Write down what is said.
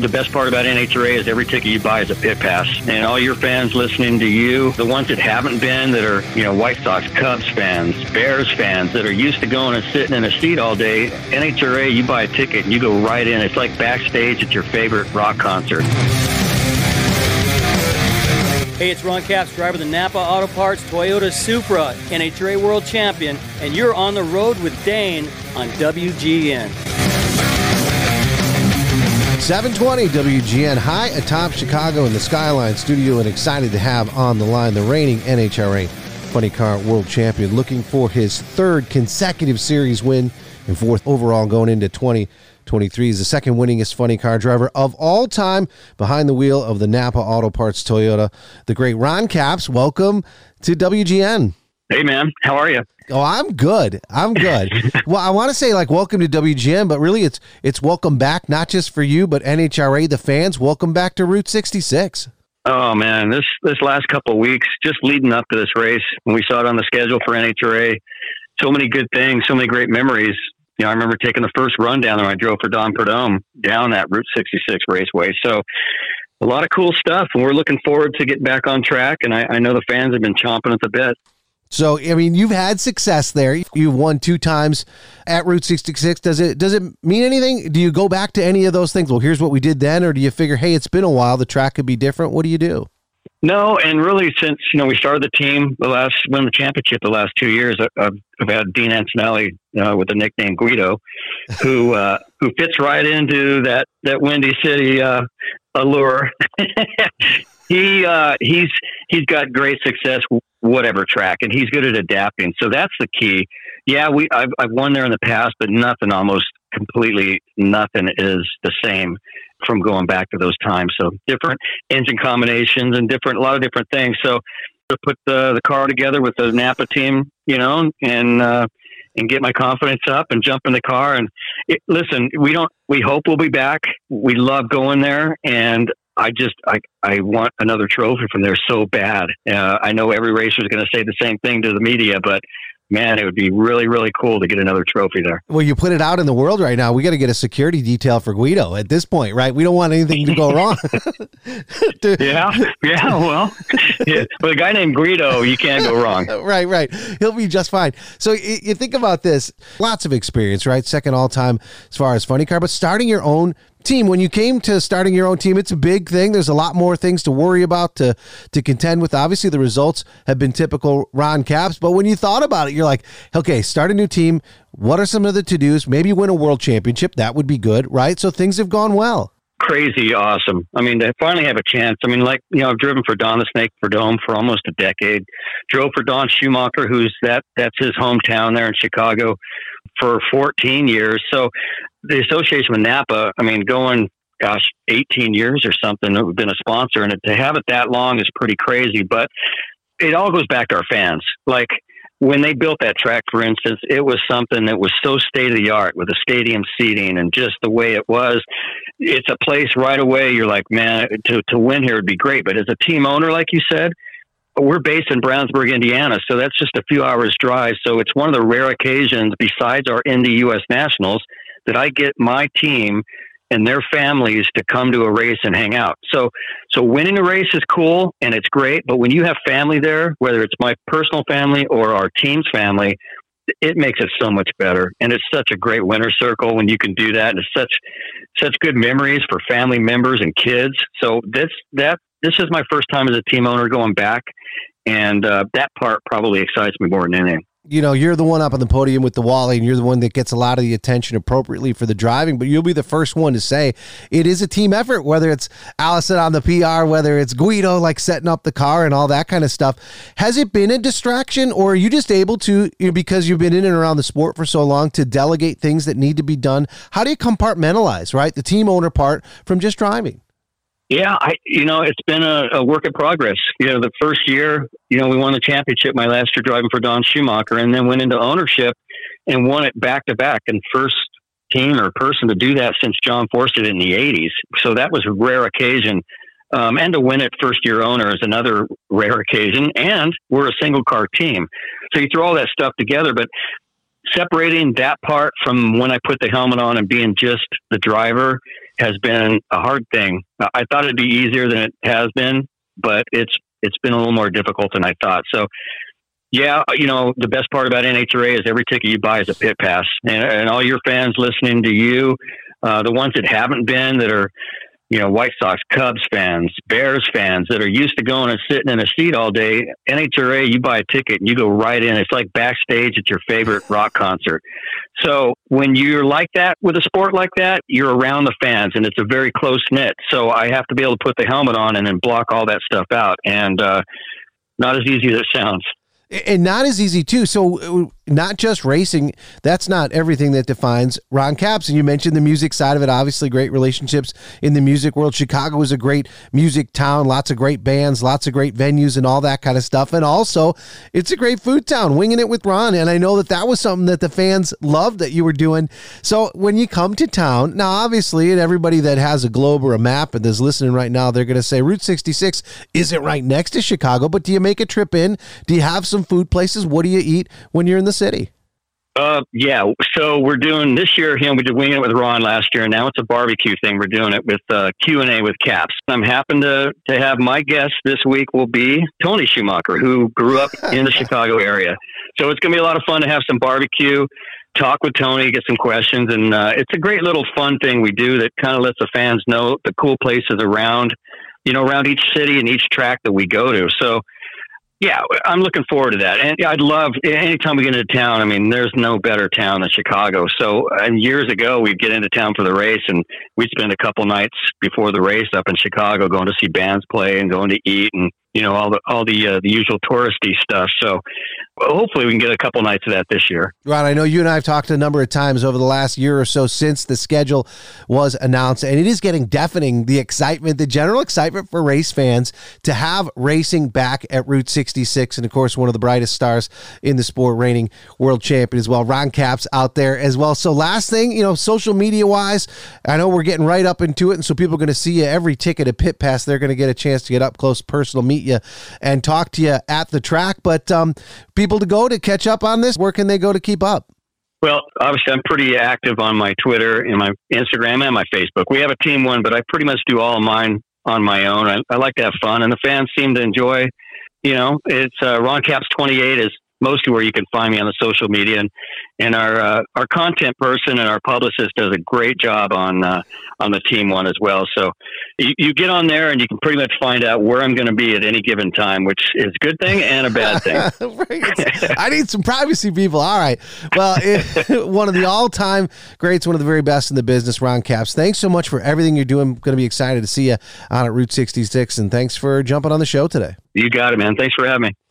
The best part about NHRA is every ticket you buy is a pit pass. And all your fans listening to you, the ones that haven't been, that are, you know, White Sox, Cubs fans, Bears fans, that are used to going and sitting in a seat all day, NHRA, you buy a ticket and you go right in. It's like backstage at your favorite rock concert. Hey, it's Ron Capps, driver of the Napa Auto Parts Toyota Supra, NHRA World Champion, and you're on the road with Dane on WGN. 720 WGN high atop Chicago in the Skyline studio and excited to have on the line the reigning NHRA Funny Car World Champion looking for his third consecutive series win and fourth overall going into 20- 23 is the second winningest funny car driver of all time behind the wheel of the Napa Auto Parts Toyota. The great Ron Capps, welcome to WGN. Hey, man. How are you? Oh, I'm good. I'm good. well, I want to say like welcome to WGN, but really it's it's welcome back, not just for you, but NHRA, the fans. Welcome back to Route 66. Oh man, this this last couple weeks, just leading up to this race, when we saw it on the schedule for NHRA, so many good things, so many great memories you know, I remember taking the first run down there. I drove for Don Prudhomme down that Route 66 raceway. So a lot of cool stuff, and we're looking forward to getting back on track. And I, I know the fans have been chomping at the bit. So, I mean, you've had success there. You've won two times at Route 66. Does it does it mean anything? Do you go back to any of those things? Well, here's what we did then, or do you figure, hey, it's been a while, the track could be different? What do you do? No, and really, since you know we started the team, the last won the championship the last two years, I've, I've had Dean Antonelli uh, with the nickname Guido, who uh, who fits right into that that Windy City uh, allure. he uh, he's he's got great success whatever track, and he's good at adapting. So that's the key. Yeah, we I've I've won there in the past, but nothing almost completely nothing is the same from going back to those times. So different engine combinations and different, a lot of different things. So to put the, the car together with the Napa team, you know, and, uh, and get my confidence up and jump in the car. And it, listen, we don't, we hope we'll be back. We love going there. And I just, I, I want another trophy from there so bad. Uh, I know every racer is going to say the same thing to the media, but man, it would be really, really cool to get another trophy there. Well, you put it out in the world right now. We got to get a security detail for Guido at this point, right? We don't want anything to go wrong. yeah, yeah. Well, yeah. with a guy named Guido, you can't go wrong. right, right. He'll be just fine. So you think about this. Lots of experience, right? Second all time as far as funny car, but starting your own team when you came to starting your own team it's a big thing. There's a lot more things to worry about to to contend with. Obviously the results have been typical ron capps but when you thought about it you're like okay start a new team. What are some of the to-dos? Maybe win a world championship. That would be good right? So things have gone well. Crazy awesome. I mean to finally have a chance i mean like you know i've driven for don the snake Prudhomme for almost a decade. Drove for don schumacher who's that that's his hometown there in chicago for 14 years. So the association with Napa, I mean, going, gosh, 18 years or something, we've been a sponsor, and to have it that long is pretty crazy. But it all goes back to our fans. Like when they built that track, for instance, it was something that was so state of the art with the stadium seating and just the way it was. It's a place right away. You're like, man, to, to win here would be great. But as a team owner, like you said, we're based in Brownsburg, Indiana, so that's just a few hours drive. So it's one of the rare occasions, besides our Indy U.S. Nationals, that I get my team and their families to come to a race and hang out. So, so winning a race is cool and it's great, but when you have family there, whether it's my personal family or our team's family, it makes it so much better. And it's such a great winner circle when you can do that. And it's such, such good memories for family members and kids. So this, that, this is my first time as a team owner going back. And uh, that part probably excites me more than anything you know, you're the one up on the podium with the Wally, and you're the one that gets a lot of the attention appropriately for the driving, but you'll be the first one to say it is a team effort, whether it's Allison on the PR, whether it's Guido like setting up the car and all that kind of stuff. Has it been a distraction, or are you just able to, you know, because you've been in and around the sport for so long, to delegate things that need to be done? How do you compartmentalize, right, the team owner part from just driving? Yeah, I you know it's been a, a, work in progress. You know, the first year, you know, we won the championship my last year driving for Don Schumacher, and then went into ownership and won it back to back. And first team or person to do that since John Force did in the '80s. So that was a rare occasion. Um, and to win it first year owner is another rare occasion. And we're a single car team, so you throw all that stuff together. But separating that part from when I put the helmet on and being just the driver has been a hard thing. I thought it'd be easier than it has been, but it's it's been a little more difficult than I thought. So, yeah, you know, the best part about NHRA is every ticket you buy is a pit pass, and, and all your fans listening to you, uh, the ones that haven't been that are you know, White Sox, Cubs fans, Bears fans that are used to going and sitting in a seat all day. NHRA, you buy a ticket and you go right in. It's like backstage at your favorite rock concert. So when you're like that with a sport like that, you're around the fans and it's a very close knit. So I have to be able to put the helmet on and then block all that stuff out. And, uh, not as easy as it sounds and not as easy too. So uh, not just racing. That's not everything that defines Ron Capps. And you mentioned the music side of it. Obviously, great relationships in the music world. Chicago is a great music town. Lots of great bands, lots of great venues, and all that kind of stuff. And also, it's a great food town. Winging it with Ron. And I know that that was something that the fans loved that you were doing. So when you come to town, now obviously, and everybody that has a globe or a map and is listening right now, they're going to say Route 66 isn't right next to Chicago. But do you make a trip in? Do you have some food places? What do you eat when you're in the city? Uh, yeah. So we're doing this year. You know, we did winging it with Ron last year, and now it's a barbecue thing. We're doing it with uh, Q and A with Capps. I'm happy to to have my guest this week will be Tony Schumacher, who grew up in the Chicago area. So it's going to be a lot of fun to have some barbecue, talk with Tony, get some questions, and uh, it's a great little fun thing we do that kind of lets the fans know the cool places around, you know, around each city and each track that we go to. So yeah, I'm looking forward to that. And I'd love anytime we get into town. I mean, there's no better town than Chicago. So, and years ago, we'd get into town for the race, and we'd spend a couple nights before the race up in Chicago, going to see bands play and going to eat and you know all the all the uh, the usual touristy stuff. So hopefully we can get a couple nights of that this year. Ron, I know you and I have talked a number of times over the last year or so since the schedule was announced, and it is getting deafening the excitement, the general excitement for race fans to have racing back at Route 66, and of course one of the brightest stars in the sport, reigning world champion as well. Ron Capps out there as well. So last thing, you know, social media wise, I know we're getting right up into it, and so people are going to see you every ticket at Pit Pass. They're going to get a chance to get up close, personal meet you and talk to you at the track. But um, people to go to catch up on this, where can they go to keep up? Well, obviously, I'm pretty active on my Twitter and my Instagram and my Facebook. We have a team one, but I pretty much do all of mine on my own. I, I like to have fun, and the fans seem to enjoy. You know, it's uh, Ron Capps 28 is mostly where you can find me on the social media. And, and our uh, our content person and our publicist does a great job on uh, on the team one as well. So you, you, get on there and you can pretty much find out where I'm going to be at any given time, which is a good thing and a bad thing. I need some privacy, people. All right. Well, it, one of the all time greats, one of the very best in the business, Ron Capps. Thanks so much for everything you're doing. Going to be excited to see you on at Route 66, and thanks for jumping on the show today. You got it, man. Thanks for having me.